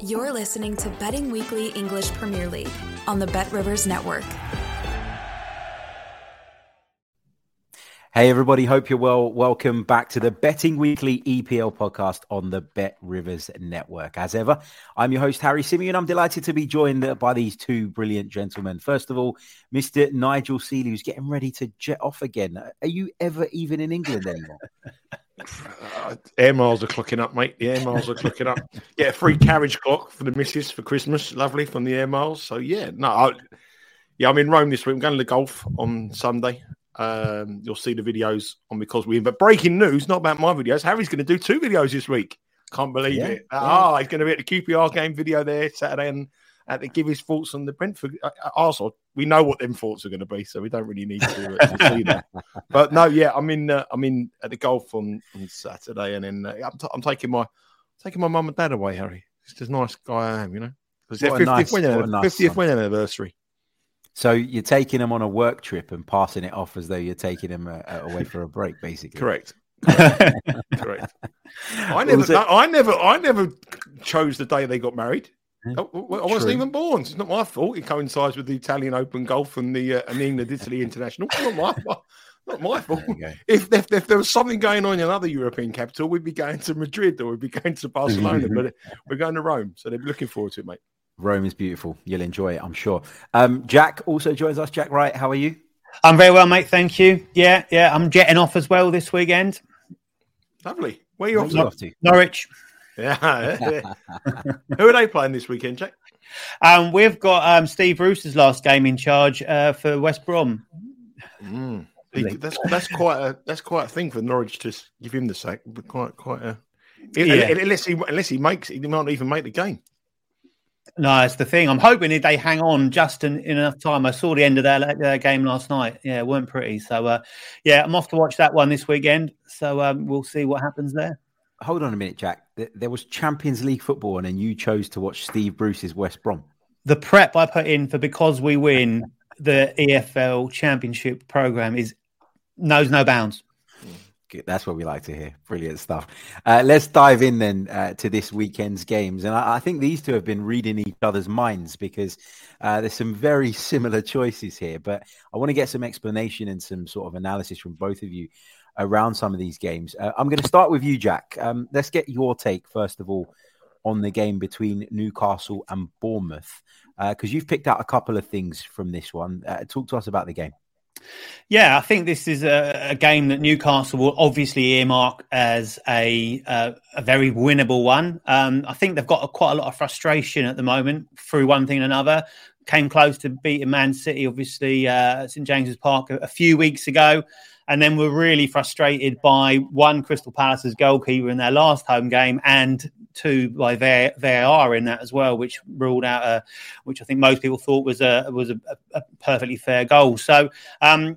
You're listening to Betting Weekly English Premier League on the Bet Rivers Network. Hey, everybody. Hope you're well. Welcome back to the Betting Weekly EPL podcast on the Bet Rivers Network. As ever, I'm your host, Harry Symeou. I'm delighted to be joined by these two brilliant gentlemen. First of all, Mr. Nigel Seeley, who's getting ready to jet off again. Are you ever even in England anymore? Uh, air miles are clocking up, mate. The air miles are clocking up. Get a free carriage clock for the missus for Christmas. Lovely from the air miles. So yeah, no, I, yeah, I'm in Rome this week. I'm going to the golf on Sunday. Um, you'll see the videos on because we. But breaking news, not about my videos. Harry's going to do two videos this week. Can't believe yeah, it. Yeah. Oh, he's going to be at the QPR game video there Saturday and to give his thoughts on the Brentford uh, uh, Arsenal. We know what them thoughts are going to be, so we don't really need to, uh, see that. But no, yeah, I'm in. Uh, I'm in at the golf on, on Saturday, and then uh, I'm, t- I'm, taking my taking my mum and dad away. Harry, it's just a nice guy I am, you know. It's their 50th, nice, win, nice 50th win anniversary. So you're taking them on a work trip and passing it off as though you're taking them uh, away for a break, basically. Correct. Correct. Correct. I never, I never, I never chose the day they got married. Oh, I wasn't even born. It's not my fault. It coincides with the Italian Open Golf and the uh, and the England Italy International. Not my, fault. not my fault. If, if, if there was something going on in another European capital, we'd be going to Madrid or we'd be going to Barcelona. but we're going to Rome, so they're looking forward to it, mate. Rome is beautiful. You'll enjoy it, I'm sure. Um, Jack also joins us. Jack Wright, how are you? I'm very well, mate. Thank you. Yeah, yeah. I'm jetting off as well this weekend. Lovely. Where are you off, off to? Norwich. Yeah. Who are they playing this weekend, Jack? Um, we've got um, Steve Bruce's last game in charge uh, for West Brom. Mm. That's that's quite a that's quite a thing for Norwich to give him the sack. But quite quite a yeah. unless he unless he makes he might not even make the game. No, it's the thing. I'm hoping if they hang on just in, in enough time. I saw the end of their, their game last night. Yeah, it weren't pretty. So, uh, yeah, I'm off to watch that one this weekend. So um, we'll see what happens there hold on a minute, Jack. There was Champions League football, and then you chose to watch Steve Bruce's West Brom. The prep I put in for because we win the EFL Championship program is knows no bounds. That's what we like to hear. Brilliant stuff. Uh, let's dive in then uh, to this weekend's games, and I, I, think these two have been reading each other's minds because uh, there's some very similar choices here. But I want to get some explanation and some sort of analysis from both of you around some of these games. Uh, I'm going to start with you, Jack. Um, let's get your take, first of all, on the game between Newcastle and Bournemouth, because uh, you've picked out a couple of things from this one. Uh, talk to us about the game. Yeah, I think this is a, a, game that Newcastle will obviously earmark as a uh, a very winnable one. Um, I think they've got a, quite a lot of frustration at the moment through one thing and another. Came close to beating Man City, obviously, uh, St James's Park a, a few weeks ago. And then we're really frustrated by one Crystal Palace's goalkeeper in their last home game and two by VAR in that as well, which ruled out a, which I think most people thought was a was a, a perfectly fair goal. So um,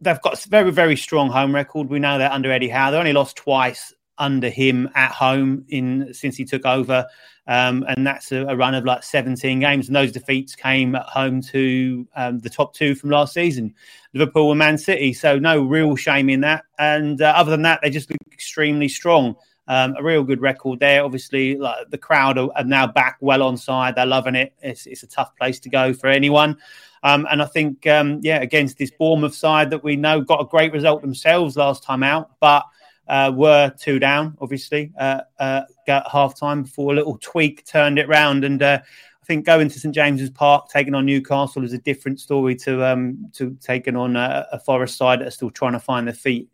they've got very very strong home record. We know that under Eddie Howe, they only lost twice under him at home in since he took over, um, and that's a, a, run of like 17 games. And those defeats came at home to um, the top two from last season, Liverpool and Man City. So no real shame in that. And uh, other than that, they just look extremely strong. Um, a real good record there. Obviously, like, the crowd are, are, now back well on side. They're loving it. It's, it's a tough place to go for anyone. Um, and I think, um, yeah, against this Bournemouth side that we know got a great result themselves last time out, but uh, were two down, obviously, uh, uh, at half time before a little tweak turned it round. And uh, I think going to St James's Park, taking on Newcastle, is a different story to um, to taking on a, a Forest side that are still trying to find their feet,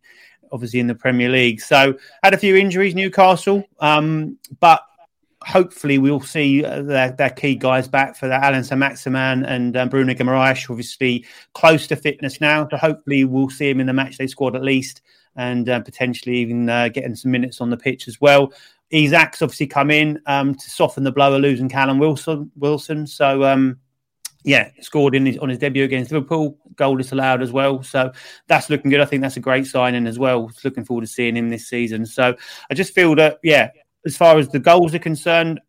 obviously in the Premier League. So had a few injuries, Newcastle, um, but hopefully we'll see uh, their, their, key guys back for that. Allan Saint-Maximin and um, Bruno Guimaraes, obviously close to fitness now. So hopefully we'll see him in the match they squad at least and uh, potentially even uh, getting some minutes on the pitch as well. Isak's obviously come in um, to soften the blow of losing Callum Wilson. Wilson, so um, yeah, scored in his, on his debut against Liverpool. Goal disallowed as well, so that's looking good. I think that's a great signing as well. Looking forward to seeing him this season. So I just feel that yeah, as far as the goals are concerned,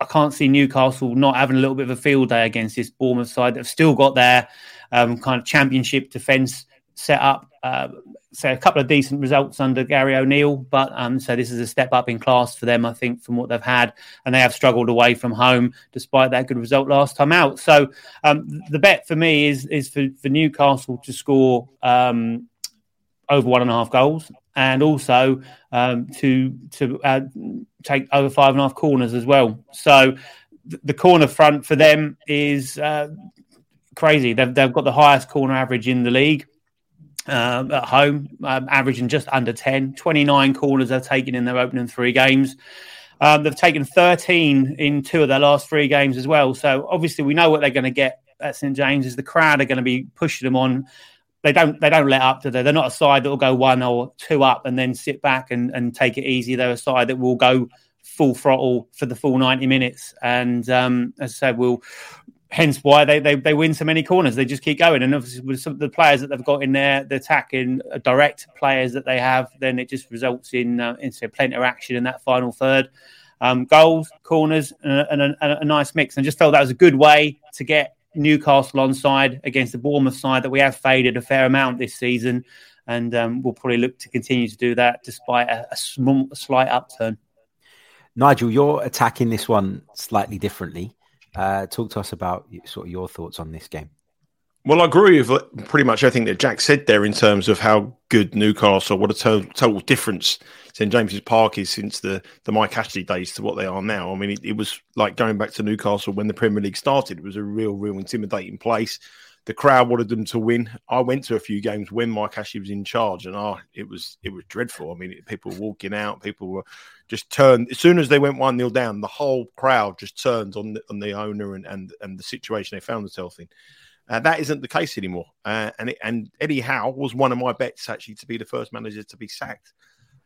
I can't see Newcastle not having a little bit of a field day against this Bournemouth side. They've still got their um, kind of championship defence set up. Uh, so a couple of decent results under Gary O'Neill, but um, so this is a step up in class for them, I think, from what they've had, and they have struggled away from home despite that good result last time out. So um, the bet for me is is for, for Newcastle to score um, over one and a half goals, and also um, to to uh, take over five and a half corners as well. So the corner front for them is uh, crazy. They've, they've got the highest corner average in the league um, at home, um, averaging just under 10. 29 corners they've taken in their opening three games. Um, they've taken 13 in two of their last three games as well. So obviously we know what they're going to get at St James's. The crowd are going to be pushing them on. They don't. They don't let up. To they? They're not a side that will go one or two up and then sit back and, and take it easy. They're a side that will go full throttle for the full 90 minutes. And um, as I said, we'll hence why they, they they win so many corners. They just keep going, and obviously with some of the players that they've got in there, the attacking uh, direct players that they have, then it just results in uh, into plenty of action in that final third. Um, goals, corners, and, a, and a, a, nice mix. And just felt that was a good way to get Newcastle on side against the Bournemouth side that we have faded a fair amount this season, and um, we'll probably look to continue to do that despite a, a, small, a slight upturn. Nigel, you're attacking this one slightly differently. Uh, talk to us about sort of your thoughts on this game. Well, I agree with pretty much everything that Jack said there in terms of how good Newcastle, what a total, total difference St James's Park is since the the Mike Ashley days to what they are now. I mean, it, it, was like going back to Newcastle when the Premier League started. It was a real, real intimidating place. The crowd wanted them to win. I went to a few games when Mike Ashley was in charge, and oh, it was it was dreadful. I mean, people were walking out, people were just turned as soon as they went one 0 down. The whole crowd just turned on the, on the owner and, and and the situation they found themselves in. Uh, that isn't the case anymore. Uh, and it, and Eddie Howe was one of my bets actually to be the first manager to be sacked.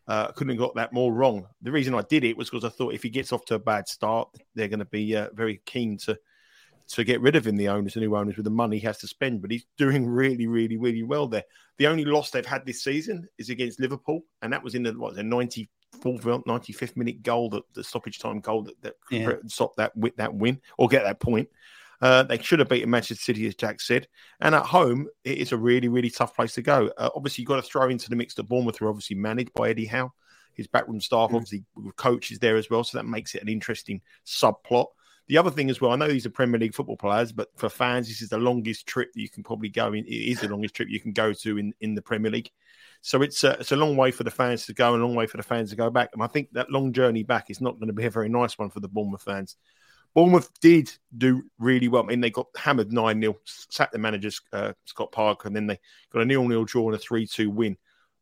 Uh, I couldn't have got that more wrong. The reason I did it was because I thought if he gets off to a bad start, they're going to be uh, very keen to to get rid of him, the owners, the new owners, with the money he has to spend. But he's doing really, really, really well there. The only loss they've had this season is against Liverpool, and that was in the what the 94th, 95th minute goal, that the stoppage time goal that, that yeah. stopped that that win or get that point. Uh, they should have beaten Manchester City, as Jack said. And at home, it is a really, really tough place to go. Uh, obviously, you've got to throw into the mix that Bournemouth are obviously managed by Eddie Howe. His backroom staff, mm. obviously, coaches there as well. So that makes it an interesting subplot. The other thing as well, I know these are Premier League football players, but for fans, this is the longest trip that you can probably go in. It is the longest trip you can go to in, in the Premier League. So it's a, it's a long way for the fans to go and a long way for the fans to go back. And I think that long journey back is not going to be a very nice one for the Bournemouth fans. Bournemouth did do really well. I mean, they got hammered 9 0, sacked the manager, uh, Scott Parker, and then they got a nil nil draw and a 3 2 win.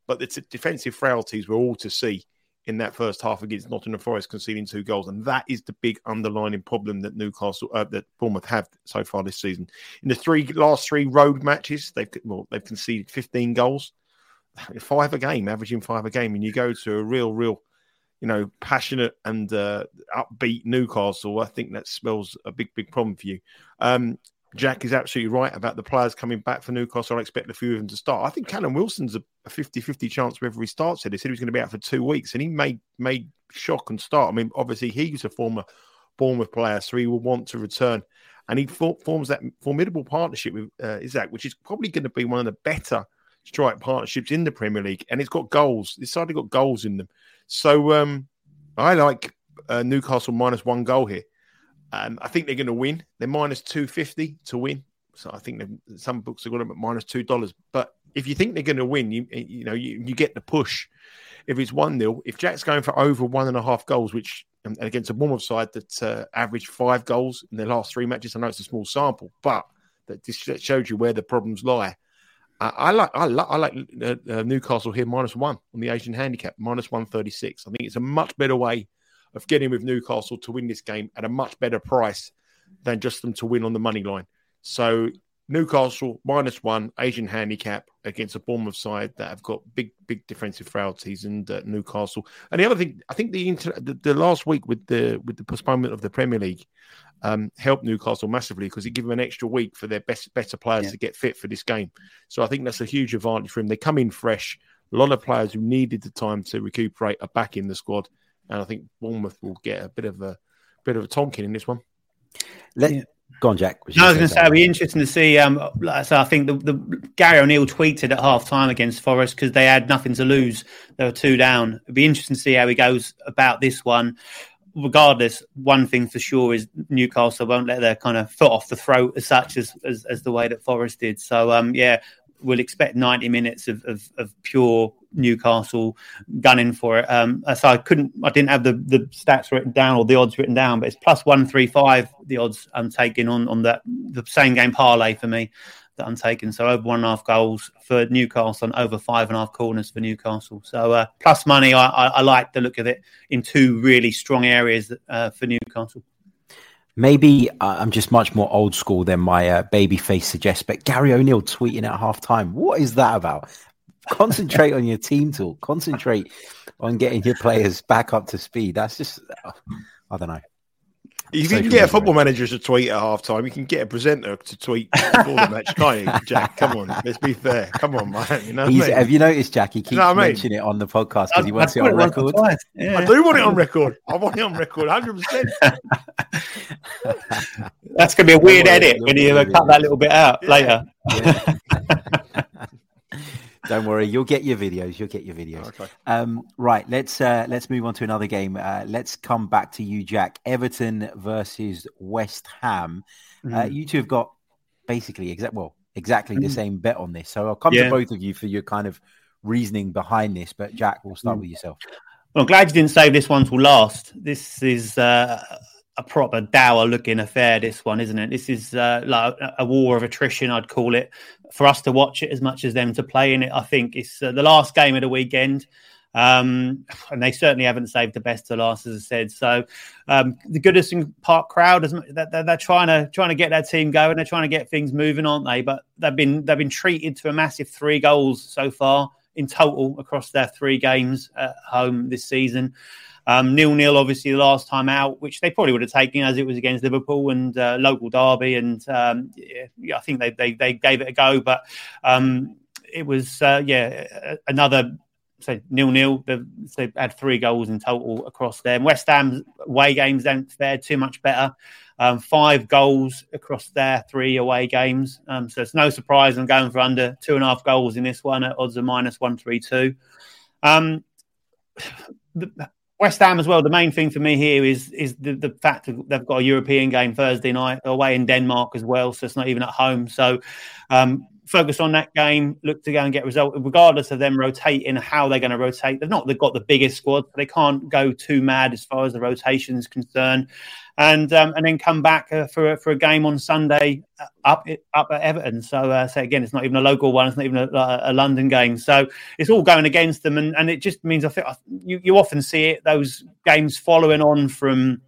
But the t- defensive frailties were all to see in that first half against Nottingham Forest, conceding two goals, and that is the big underlining problem that Newcastle, uh, that Bournemouth have so far this season. In the three last three road matches, they've well, they've conceded 15 goals, five a game, averaging five a game, and you go to a real, real, you know, passionate and uh, upbeat Newcastle. I think that spells a big, big problem for you. Um, Jack is absolutely right about the players coming back for Newcastle. I expect a few of them to start. I think Callum Wilson's a 50 50 chance whether he starts it. They said he was going to be out for two weeks and he made, made shock and start. I mean, obviously, he's a former Bournemouth player, so he will want to return. And he for, forms that formidable partnership with uh, Isak, which is probably going to be one of the better strike partnerships in the Premier League. And it's got goals. This side got goals in them. So um, I like uh, Newcastle minus one goal here. Um, I think they're going to win. They're minus 250 to win. So I think some books have got them at $2. But if you think they're going to win, you you know, you, you get the push. If it's 1 0, if Jack's going for over one and a half goals, which and against a Bournemouth side that uh, averaged five goals in their last three matches. I know it's a small sample, but that this shows you where the problems lie. Uh, I like I like I like uh, uh, Newcastle here minus one on the Asian handicap minus one thirty six. I think it's a much better way of getting with Newcastle to win this game at a much better price than just them to win on the money line. So Newcastle minus one Asian handicap against a Bournemouth side that have got big, big defensive frailties and uh, Newcastle. And the other thing, I think the, inter- the, the last week with the with the postponement of the Premier League um, helped Newcastle massively because it gave them an extra week for their best better players yeah. to get fit for this game. So I think that's a huge advantage for them. They come in fresh. A lot of players who needed the time to recuperate are back in the squad, and I think Bournemouth will get a bit of a bit of a tonking in this one. Let, yeah. Go on, Jack. No, I was going to say it'd be interesting to see. Um, so I think the, the Gary O'Neill tweeted at half time against Forest because they had nothing to lose. They were two down. It'd be interesting to see how he goes about this one. Regardless, one thing for sure is Newcastle won't let their kind of foot off the throat as such as as, as the way that Forest did. So um, yeah, we'll expect 90 minutes of, of, of, pure Newcastle gunning for it. Um, so I couldn't, I didn't have the, the stats written down or the odds written down, but it's plus 135, the odds I'm taking on, on that, the same game parlay for me that I'm taking. So over one and a half goals for Newcastle and over five and a half corners for Newcastle. So uh, plus money, I, I, I, like the look of it in two really strong areas uh, for Newcastle. Maybe uh, I'm just much more old school than my uh, baby face suggests, but Gary O'Neill tweeting at half time. What is that about? Concentrate on your team talk. Concentrate on getting your players back up to speed. That's just, uh, I don't know. If you can get a football manager to tweet at half time, you can get a presenter to tweet before the match, can't you, Jack? Come on, let's be fair. Come on, man. You know Have you noticed, Jack? He keeps you know mentioning I mean? it on the podcast because he wants it on record. Yeah. I do want it on record. I want it on record, 100%. That's going to be a weird edit when you cut that little bit out yeah. later. Yeah. Don't worry, you'll get your videos. You'll get your videos. Okay. Um, right, let's uh, let's move on to another game. Uh, let's come back to you, Jack. Everton versus West Ham. Uh, mm-hmm. Uh, you two have got basically exact well exactly mm-hmm. the same bet on this. So I'll come yeah. to both of you for your kind of reasoning behind this. But Jack, we'll start mm. with yourself. Well, I'm glad you didn't save this one till last. This is uh, a proper dour looking affair. This one, isn't it? This is uh, like a war of attrition, I'd call it. For us to watch it as much as them to play in it, I think it's uh, the last game of the weekend. Um, and they certainly haven't saved the best to last, as I said. So um, the Goodison Park crowd, they're, trying to trying to get their team going. They're trying to get things moving, aren't they? But they've been they've been treated to a massive three goals so far in total across their three games at home this season. Um, nil nil, obviously, the last time out, which they probably would have taken as it was against Liverpool and uh, local derby. And um, yeah, I think they, they, they gave it a go, but um, it was uh, yeah another say nil nil. They've, had three goals in total across there. West Ham's away games don't fare too much better. Um, five goals across their three away games. Um, so it's no surprise I'm going for under two and a half goals in this one at odds of minus one three two. Um, the, West Ham as well. The main thing for me here is is the, the fact that they've got a European game Thursday night away in Denmark as well, so it's not even at home. So um, focus on that game. Look to go and get a result, regardless of them rotating. How they're going to rotate? They've not they've got the biggest squad, they can't go too mad as far as the rotation is concerned and um, and then come back uh, for for a game on Sunday uh, up up at Everton. So uh, so again, it's not even a local one. It's not even a, a, London game. So it's all going against them, and, and it just means I think you, you often see it those games following on from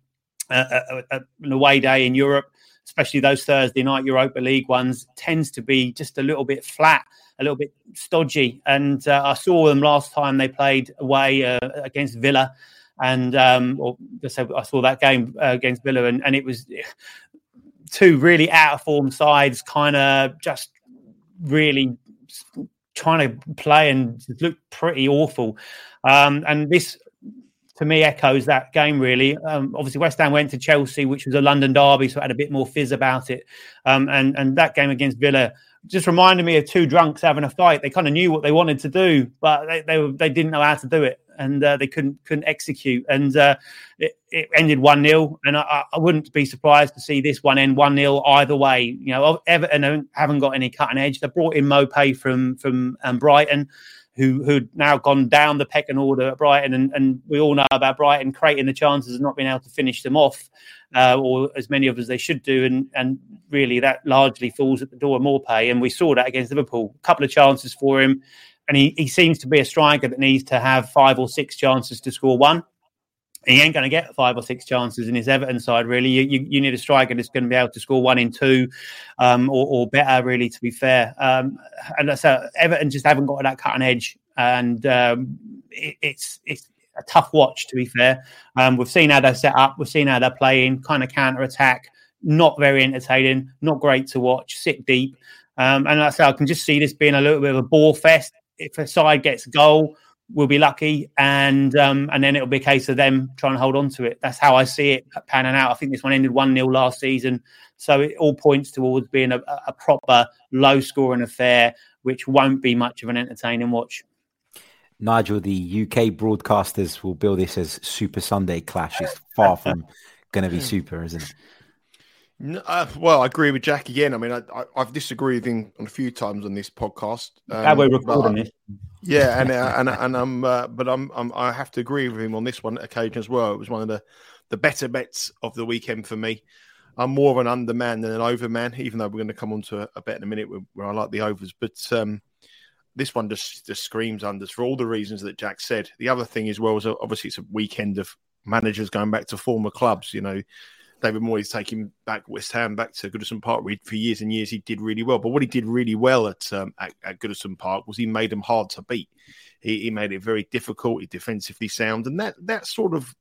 uh, a, a, an away day in Europe. Especially those Thursday night Europa League ones tends to be just a little bit flat, a little bit stodgy. And uh, I saw them last time they played away uh, against Villa, and um, or I saw that game uh, against Villa, and, and it was two really out of form sides, kind of just really trying to play and look pretty awful. Um, and this, to me, echoes that game really. Um, obviously, West Ham went to Chelsea, which was a London derby, so it had a bit more fizz about it. Um, and and that game against Villa just reminded me of two drunks having a fight. They kind of knew what they wanted to do, but they they, they didn't know how to do it and uh, they couldn't couldn't execute. And uh, it, it, ended one 0 And I, I, wouldn't be surprised to see this one end one 0 either way. You know, Everton haven't got any cutting edge. They brought in Maupay from from um, Brighton, who who'd now gone down the pecking order at Brighton, and, and we all know about Brighton creating the chances and not being able to finish them off, uh, or as many of us they should do, and and really that largely falls at the door of Maupay, and we saw that against Liverpool, a couple of chances for him, and he, he seems to be a striker that needs to have five or six chances to score one he ain't going to get five or six chances in his Everton side. Really, you, you, you need a striker that's going to be able to score one in two, um, or, or, better. Really, to be fair, um, and Everton just haven't got that cutting edge, and um, it, it's it's a tough watch. To be fair, um, we've seen how they're set up, we've seen how they're playing, kind of counter attack. Not very entertaining, not great to watch. Sit deep, um, and I say I can just see this being a little bit of a ball fest. If a side gets a goal we'll be lucky, and um, and then it'll be a case of them trying to hold on to it. That's how I see it panning out. I think this one ended one 0 last season, so it all points towards being a, a proper low scoring affair, which won't be much of an entertaining watch. Nigel, the UK broadcasters will bill this as Super Sunday clash. It's far from going to be super, isn't it? Uh, well, I agree with Jack again. I mean, I, have disagreed with him on a few times on this podcast. Um, How we're recording this. Yeah, and uh, and and I'm, uh, but I'm, I'm, I have to agree with him on this one occasion as well. It was one of the the better bets of the weekend for me. I'm more of an underman than an overman, even though we're going to come on to a, a bet in a minute where, where I like the overs. But um, this one just just screams unders for all the reasons that Jack said. The other thing as well is obviously it's a weekend of managers going back to former clubs. You know, David Moyes taking back West Ham back to Goodison Park. For years and years, he did really well. But what he did really well at um, at, at, Goodison Park was he made them hard to beat. He, he made it very difficult. Defensively sound, and that that sort of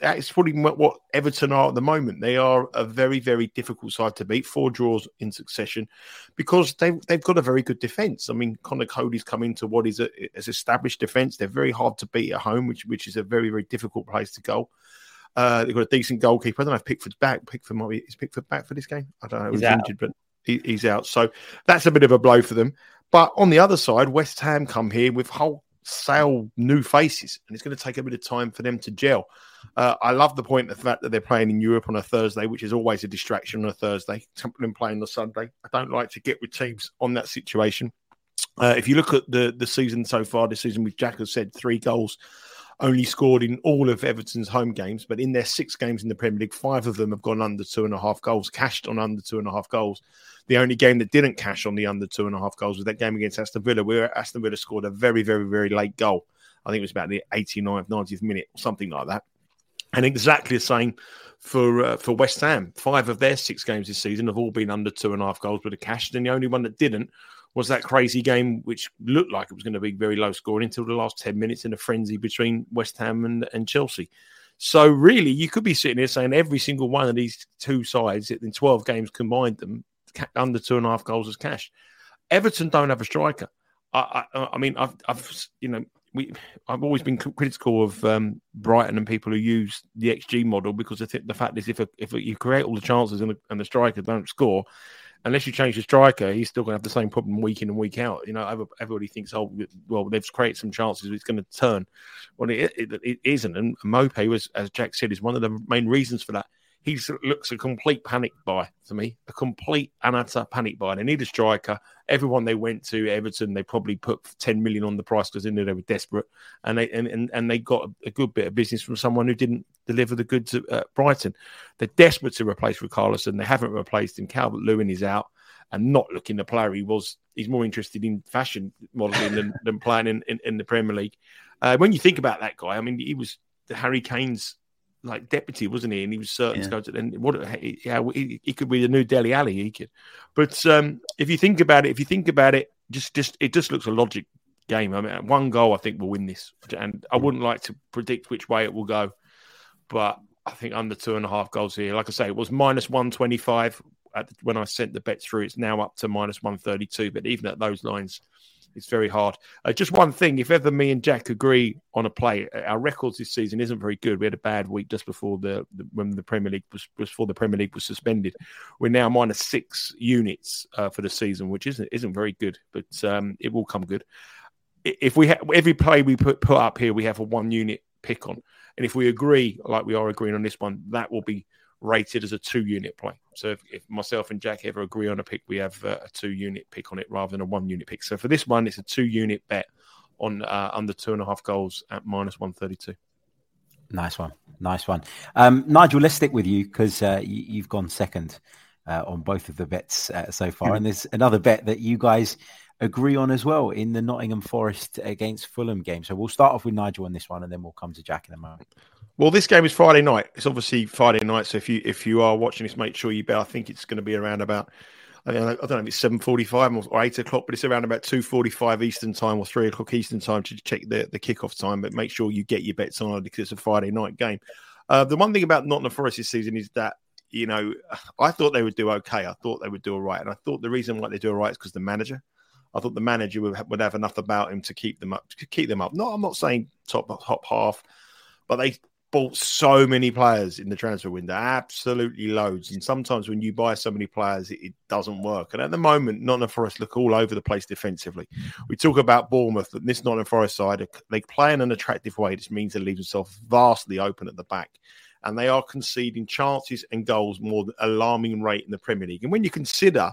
that is probably what Everton are at the moment. They are a very, very difficult side to beat. Four draws in succession because they've, they've got a very good defence. I mean, Conor Coady's come into what is a, is established defence. They're very hard to beat at home, which which is a very, very difficult place to go. Uh, they've got a decent goalkeeper. I don't know if Pickford's back. Pickford might be is Pickford back for this game. I don't know. He's, injured, but he, he's out. So that's a bit of a blow for them. But on the other side, West Ham come here with wholesale new faces, and it's going to take a bit of time for them to gel. Uh, I love the point, of the fact that they're playing in Europe on a Thursday, which is always a distraction on a Thursday. Something playing on a Sunday. I don't like to get with teams on that situation. Uh, if you look at the the season so far, this season, with Jack has said three goals only scored in all of Everton's home games, but in their six games in the Premier League, five of them have gone under two and a half goals, cashed on under two and a half goals. The only game that didn't cash on the under two and a half goals was that game against Aston Villa, where Aston Villa scored a very, very, very late goal. I think it was about the 89th, 90th minute, or something like that. And exactly the same for uh, for West Ham. Five of their six games this season have all been under two and a half goals with a cash. And the only one that didn't was that crazy game, which looked like it was going to be very low scoring until the last 10 minutes in a frenzy between West Ham and, and Chelsea. So, really, you could be sitting here saying every single one of these two sides in 12 games combined them under two and a half goals as cash. Everton don't have a striker. I, I, I mean, I've, I've, you know, we, I've always been critical of um, Brighton and people who use the XG model because I think the fact is, if a, if a, you create all the chances and the, and the striker don't score, unless you change the striker, he's still going to have the same problem week in and week out. You know, everybody thinks, oh, well, they've created some chances, it's going to turn. Well, it, it, it isn't. And Maupay was, as Jack said, is one of the main reasons for that he looks a complete panic buy to me, a complete and utter panic buy. They need a striker. Everyone they went to Everton, they probably put ten million on the price because they knew they were desperate, and they and, and, and they got a, good bit of business from someone who didn't deliver the goods at uh, Brighton. They're desperate to replace Richarlison. They haven't replaced him. Calvert Lewin is out and not looking the player he was. He's more interested in fashion modelling than, than playing in, in, in, the Premier League. Uh, when you think about that guy, I mean, he was the Harry Kane's like deputy, wasn't he? And he was certain yeah. to go to. And what? Yeah, he, he, could be the new Dele Alli. He could. But um, if you think about it, if you think about it, just just it just looks a logic game. I mean, one goal I think will win this, and I wouldn't like to predict which way it will go, but I think under two and a half goals here. Like I say, it was minus one twenty five when I sent the bet through. It's now up to minus one thirty two. But even at those lines, it's very hard. Uh, just one thing: if ever me and Jack agree on a play, uh, our records this season isn't very good. We had a bad week just before the, the when the Premier League was before the Premier League was suspended. We're now minus six units uh, for the season, which isn't isn't very good, but um, it will come good. If we ha- every play we put put up here, we have a one unit pick on, and if we agree, like we are agreeing on this one, that will be rated as a two unit play. So if, if, myself and Jack ever agree on a pick, we have uh, a two unit pick on it rather than a one unit pick. So for this one, it's a two unit bet on uh, under two and a half goals at minus 132. Nice one. Nice one. Um, Nigel, let's stick with you because uh, you, have gone second uh, on both of the bets uh, so far. Mm-hmm. And there's another bet that you guys agree on as well in the Nottingham Forest against Fulham game. So we'll start off with Nigel on this one and then we'll come to Jack in a moment. Well, this game is Friday night. It's obviously Friday night. So if you if you are watching this, make sure you bet. I think it's going to be around about I, don't know if it's seven forty-five or eight o'clock, but it's around about two forty-five Eastern time or three o'clock Eastern time to check the the kickoff time. But make sure you get your bets on because it's a Friday night game. Uh, the one thing about Nottingham Forest this season is that you know I thought they would do okay. I thought they would do all right, and I thought the reason why they do all right is because the manager. I thought the manager would have, would have enough about him to keep them up. To keep them up. No, I'm not saying top top half, but they bought so many players in the transfer window, absolutely loads. And sometimes when you buy so many players, it, it doesn't work. And at the moment, Nottingham Forest look all over the place defensively. We talk about Bournemouth, but this Nottingham Forest side, they play in an attractive way. This means they leave themselves vastly open at the back. And they are conceding chances and goals more than alarming rate in the Premier League. And when you consider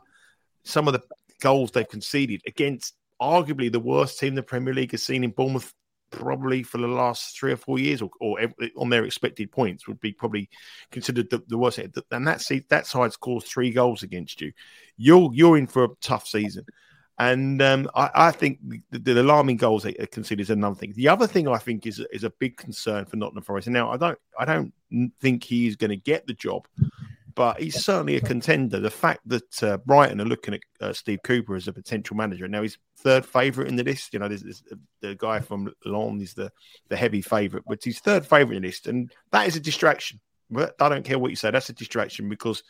some of the goals they've conceded against arguably the worst team the Premier League has seen in Bournemouth probably for the last three or four years, or, or on their expected points, would be probably considered the, the worst. And that that side scores three goals against you. You're you're in for a tough season. And um, I, I, think the, the, alarming goals they consider is another thing. The other thing I think is is a big concern for Nottingham Forest. And now I don't I don't think he's going to get the job, but he's certainly a contender. The fact that uh, Brighton are looking at uh, Steve Cooper as a potential manager now, he's third favourite in the list. You know, there's, there's, the guy from Lyon is the the heavy favourite, but he's third favourite in the list, and that is a distraction. But I don't care what you say, that's a distraction because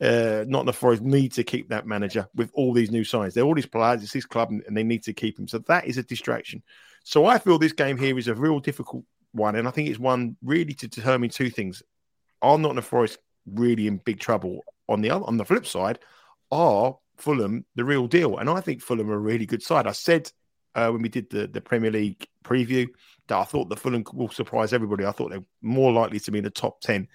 uh, Nottingham Forest need to keep that manager with all these new signs. They're all these players, it's his club, and they need to keep him. So that is a distraction. So I feel this game here is a real difficult one, and I think it's one really to determine two things: are Nottingham Forest really in big trouble. On the on the flip side, are Fulham the real deal? And I think Fulham are a really good side. I said uh, when we did the, the Premier League preview that I thought the Fulham will surprise everybody. I thought they're more likely to be in the top ten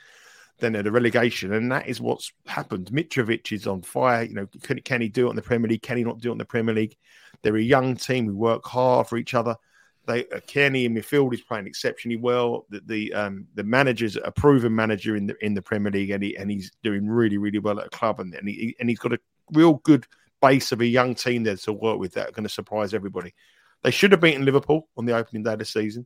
than at the relegation, and that is what's happened. Mitrovic is on fire. You know, can, can he do it in the Premier League? Can he not do it in the Premier League? They're a young team We work hard for each other. They uh, Kenny in midfield is playing exceptionally well. The the, um, the manager's a proven manager in the in the Premier League, and he and he's doing really really well at a club, and and, he, and he's got a real good base of a young team there to work with that are going to surprise everybody. They should have beaten Liverpool on the opening day of the season.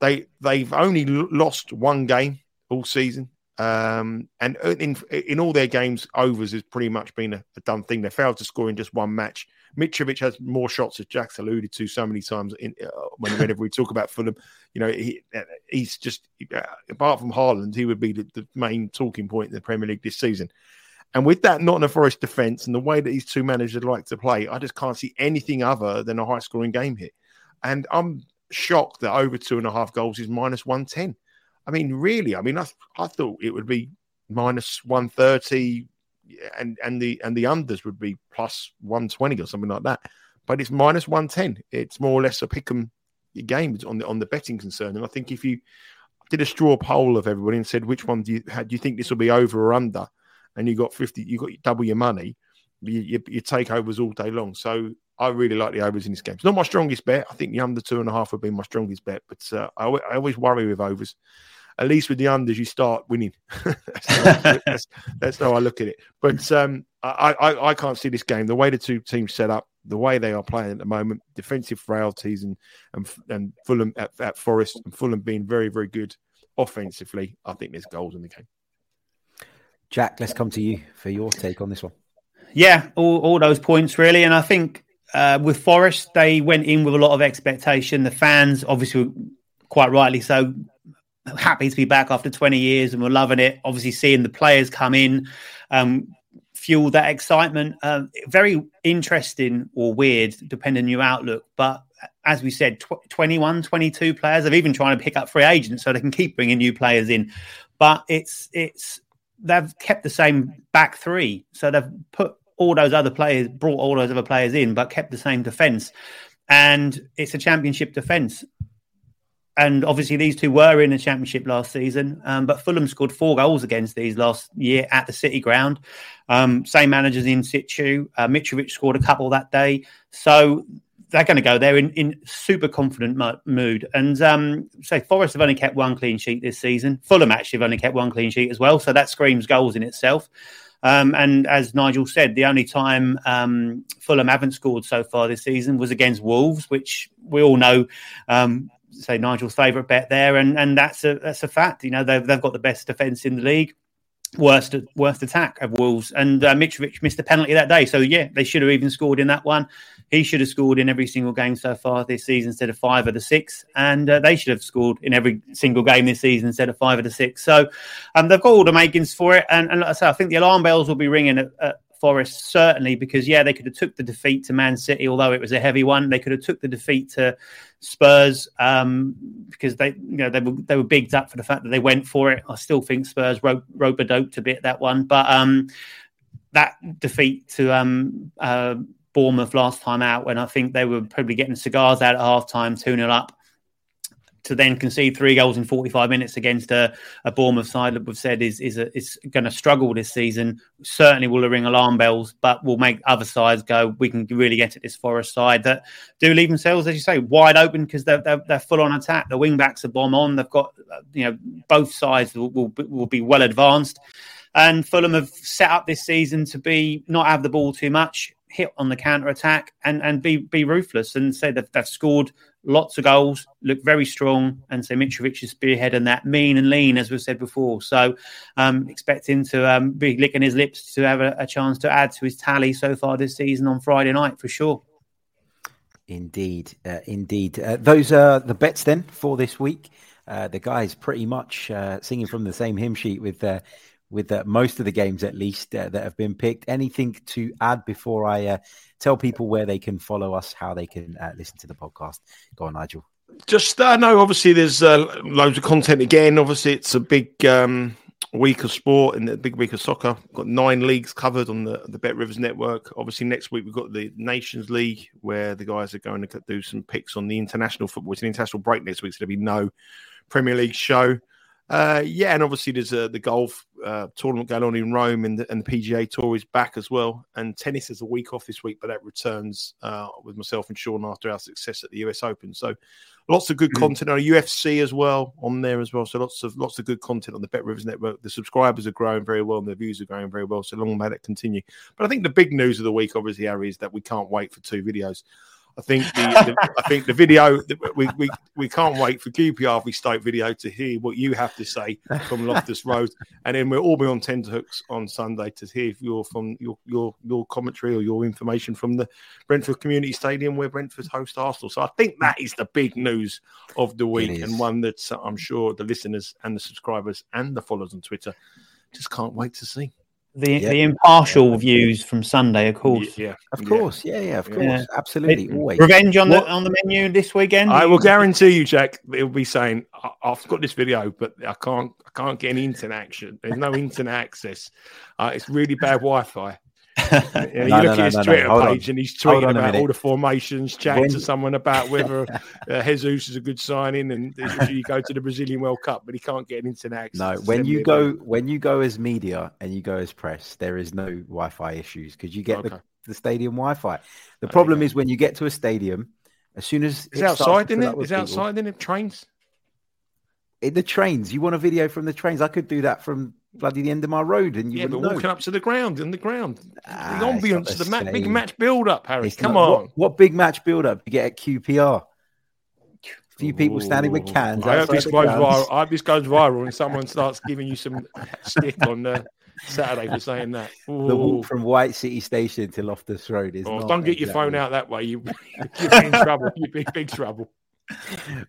They they've only lost one game all season. Um, and in in all their games, overs has pretty much been a, a, done thing. They failed to score in just one match. Mitrovic has more shots, as Jack's alluded to so many times. In, uh, whenever we talk about Fulham, you know he, uh, he's just uh, apart from Haaland, he would be the, the, main talking point in the Premier League this season. And with that Nottingham Forest defence and the way that these two managers like to play, I just can't see anything other than a high scoring game here. And I'm shocked that over two and a half goals is minus one ten. I mean, really, I mean, I, I thought it would be minus 130 and and the and the unders would be plus 120 or something like that. But it's minus 110. It's more or less a pick 'em game on the on the betting concern. And I think if you did a straw poll of everybody and said which one do you how, do you think this will be over or under, and you got 50, you got double your money, you, you, you take overs all day long. So I really like the overs in this game. It's not my strongest bet. I think the under two and a half would be my strongest bet, but uh, I, I always worry with overs at least with the unders, you start winning. that's, how, that's, that's, how I look at it. But um, I, I, I can't see this game. The way the two teams set up, the way they are playing at the moment, defensive frailties and and, and Fulham at, at Forest and Fulham being very, very good offensively, I think there's goals in the game. Jack, let's come to you for your take on this one. Yeah, all, all those points really. And I think uh, with Forest, they went in with a lot of expectation. The fans, obviously, quite rightly so, happy to be back after 20 years and we're loving it. Obviously, seeing the players come in, um, fuel that excitement. Um, very interesting or weird, depending on your outlook. But as we said, tw- 21, 22 players. They've even trying to pick up free agents so they can keep bringing new players in. But it's it's they've kept the same back three, so they've put all those other players, brought all those other players in, but kept the same defence. And it's a championship defence and obviously these two were in the championship last season. Um, but Fulham scored four goals against these last year at the City ground. Um, same managers in situ. Uh, Mitrovic scored a couple that day, so they're going to go there in, in super confident mood. And um, so Forest have only kept one clean sheet this season. Fulham actually have only kept one clean sheet as well, so that screams goals in itself. Um, and as Nigel said, the only time um, Fulham haven't scored so far this season was against Wolves, which we all know um, say Nigel's favourite bet there, and and that's a that's a fact. You know they've they've got the best defence in the league, worst worst attack of Wolves, and uh, Mitrovic missed a penalty that day. So yeah, they should have even scored in that one. He should have scored in every single game so far this season instead of five of the six, and uh, they should have scored in every single game this season instead of five of the six. So um, they've got all the makings for it, and, and like I say, I think the alarm bells will be ringing at, at Forest certainly because yeah they could have took the defeat to Man City although it was a heavy one. They could have took the defeat to Spurs um, because they you know they were they were bigged up for the fact that they went for it. I still think Spurs rope a doped a bit that one. But um, that defeat to um, uh, Bournemouth last time out when I think they were probably getting cigars out at half time 2 0 up to then concede three goals in 45 minutes against a, a Bournemouth side that we've said is is, is going to struggle this season certainly will ring alarm bells, but will make other sides go. We can really get at this Forest side that do leave themselves, as you say, wide open because they're, they're, they're full on attack. The wing backs are bomb on. They've got you know both sides will, will, will be well advanced and Fulham have set up this season to be not have the ball too much, hit on the counter attack and and be be ruthless and say that they've scored lots of goals, look very strong, and say Mitrovic is spearheading that mean and lean as we've said before. So um, expecting to um, be licking his lips to have a, a chance to add to his tally so far this season on Friday night for sure. Indeed, uh, indeed. Uh, those are the bets then for this week. Uh, the guys pretty much uh, singing from the same hymn sheet with uh, with uh, most of the games at least uh, that have been picked. Anything to add before I uh, tell people where they can follow us, how they can uh, listen to the podcast? Go on, Nigel. Just uh, no, obviously there's uh, loads of content again. Obviously, it's a big um, week of sport and a big week of soccer. We've got nine leagues covered on the, the Bet Rivers network. Obviously, next week we've got the Nations League where the guys are going to do some picks on the international football. It's an international break next week, so there'll be no Premier League show. Uh, yeah, and obviously there's uh, the golf uh, tournament going on in Rome, and the, and the PGA Tour is back as well. And tennis is a week off this week, but that returns uh, with myself and Sean after our success at the US Open. So lots of good mm-hmm. content on UFC as well on there as well. So lots of lots of good content on the Bet Rivers Network. The subscribers are growing very well, and the views are growing very well. So long may that continue. But I think the big news of the week, obviously, Harry, is that we can't wait for two videos. I think the, the I think the video we, we we can't wait for QPR we Stoke video to hear what you have to say from Loftus Road, and then we'll all be on tenterhooks on Sunday to hear your from your your your commentary or your information from the Brentford Community Stadium where Brentford host Arsenal. So I think that is the big news of the week, and one that uh, I'm sure the listeners and the subscribers and the followers on Twitter just can't wait to see the, the impartial views from Sunday, of course. Yeah, of course. Yeah, yeah, of course. Yeah. Absolutely. Always. Revenge on what? the on the menu this weekend. I will guarantee you, Jack. It'll be saying, "I've got this video, but I can't. I can't get any internet action. There's no internet access. Uh, it's really bad Wi-Fi." Yeah, no, you look no, at his no, Twitter page on. and he's tweeting about all the formations, chatting when... to someone about whether uh, Jesus is a good signing, and you go to the Brazilian World Cup, but he can't get into that. No, when you go when you go as media and you go as press, there is no Wi-Fi issues because you get okay. the, the, stadium Wi-Fi. The oh, problem yeah. is when you get to a stadium, as soon as it's it outside, isn't it? It's outside, isn't it? Trains in the trains. You want a video from the trains? I could do that from bloody the end of my road, and you yeah, but know. walking up to the ground and the ground, ah, the ambience, the, the ma- big match build up, Harry. It's Come not, on, what, what, big match build up you get at QPR? A few people Ooh. standing with cans. I hope, this goes viral. I hope this goes viral and someone starts giving you some stick on uh, Saturday for saying that. Ooh. The walk from White City Station to Loftus Road is. Oh, not don't get exactly. your phone out that way. You, you're in trouble. You're in big trouble.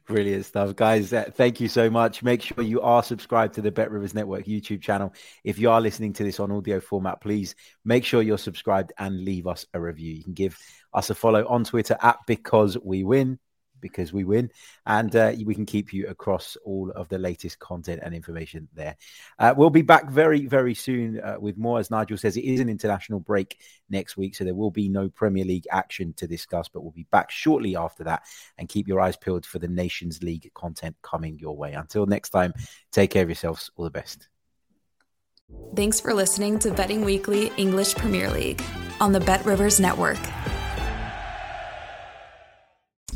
Brilliant stuff, guys. Uh, thank you so much. Make sure you are subscribed to the Bet Rivers Network YouTube channel. If you are listening to this on audio format, please make sure you're subscribed and leave us a review. You can give us a follow on Twitter at Because We Win because we win. And uh, we can keep you across all of the latest content and information there. Uh, we'll be back very, very soon uh, with more. As Nigel says, it is an international break next week. So there will be no Premier League action to discuss, but we'll be back shortly after that. And keep your eyes peeled for the Nations League content coming your way. Until next time, take care of yourselves. All the best. Thanks for listening to Betting Weekly English Premier League on the Bet Rivers Network.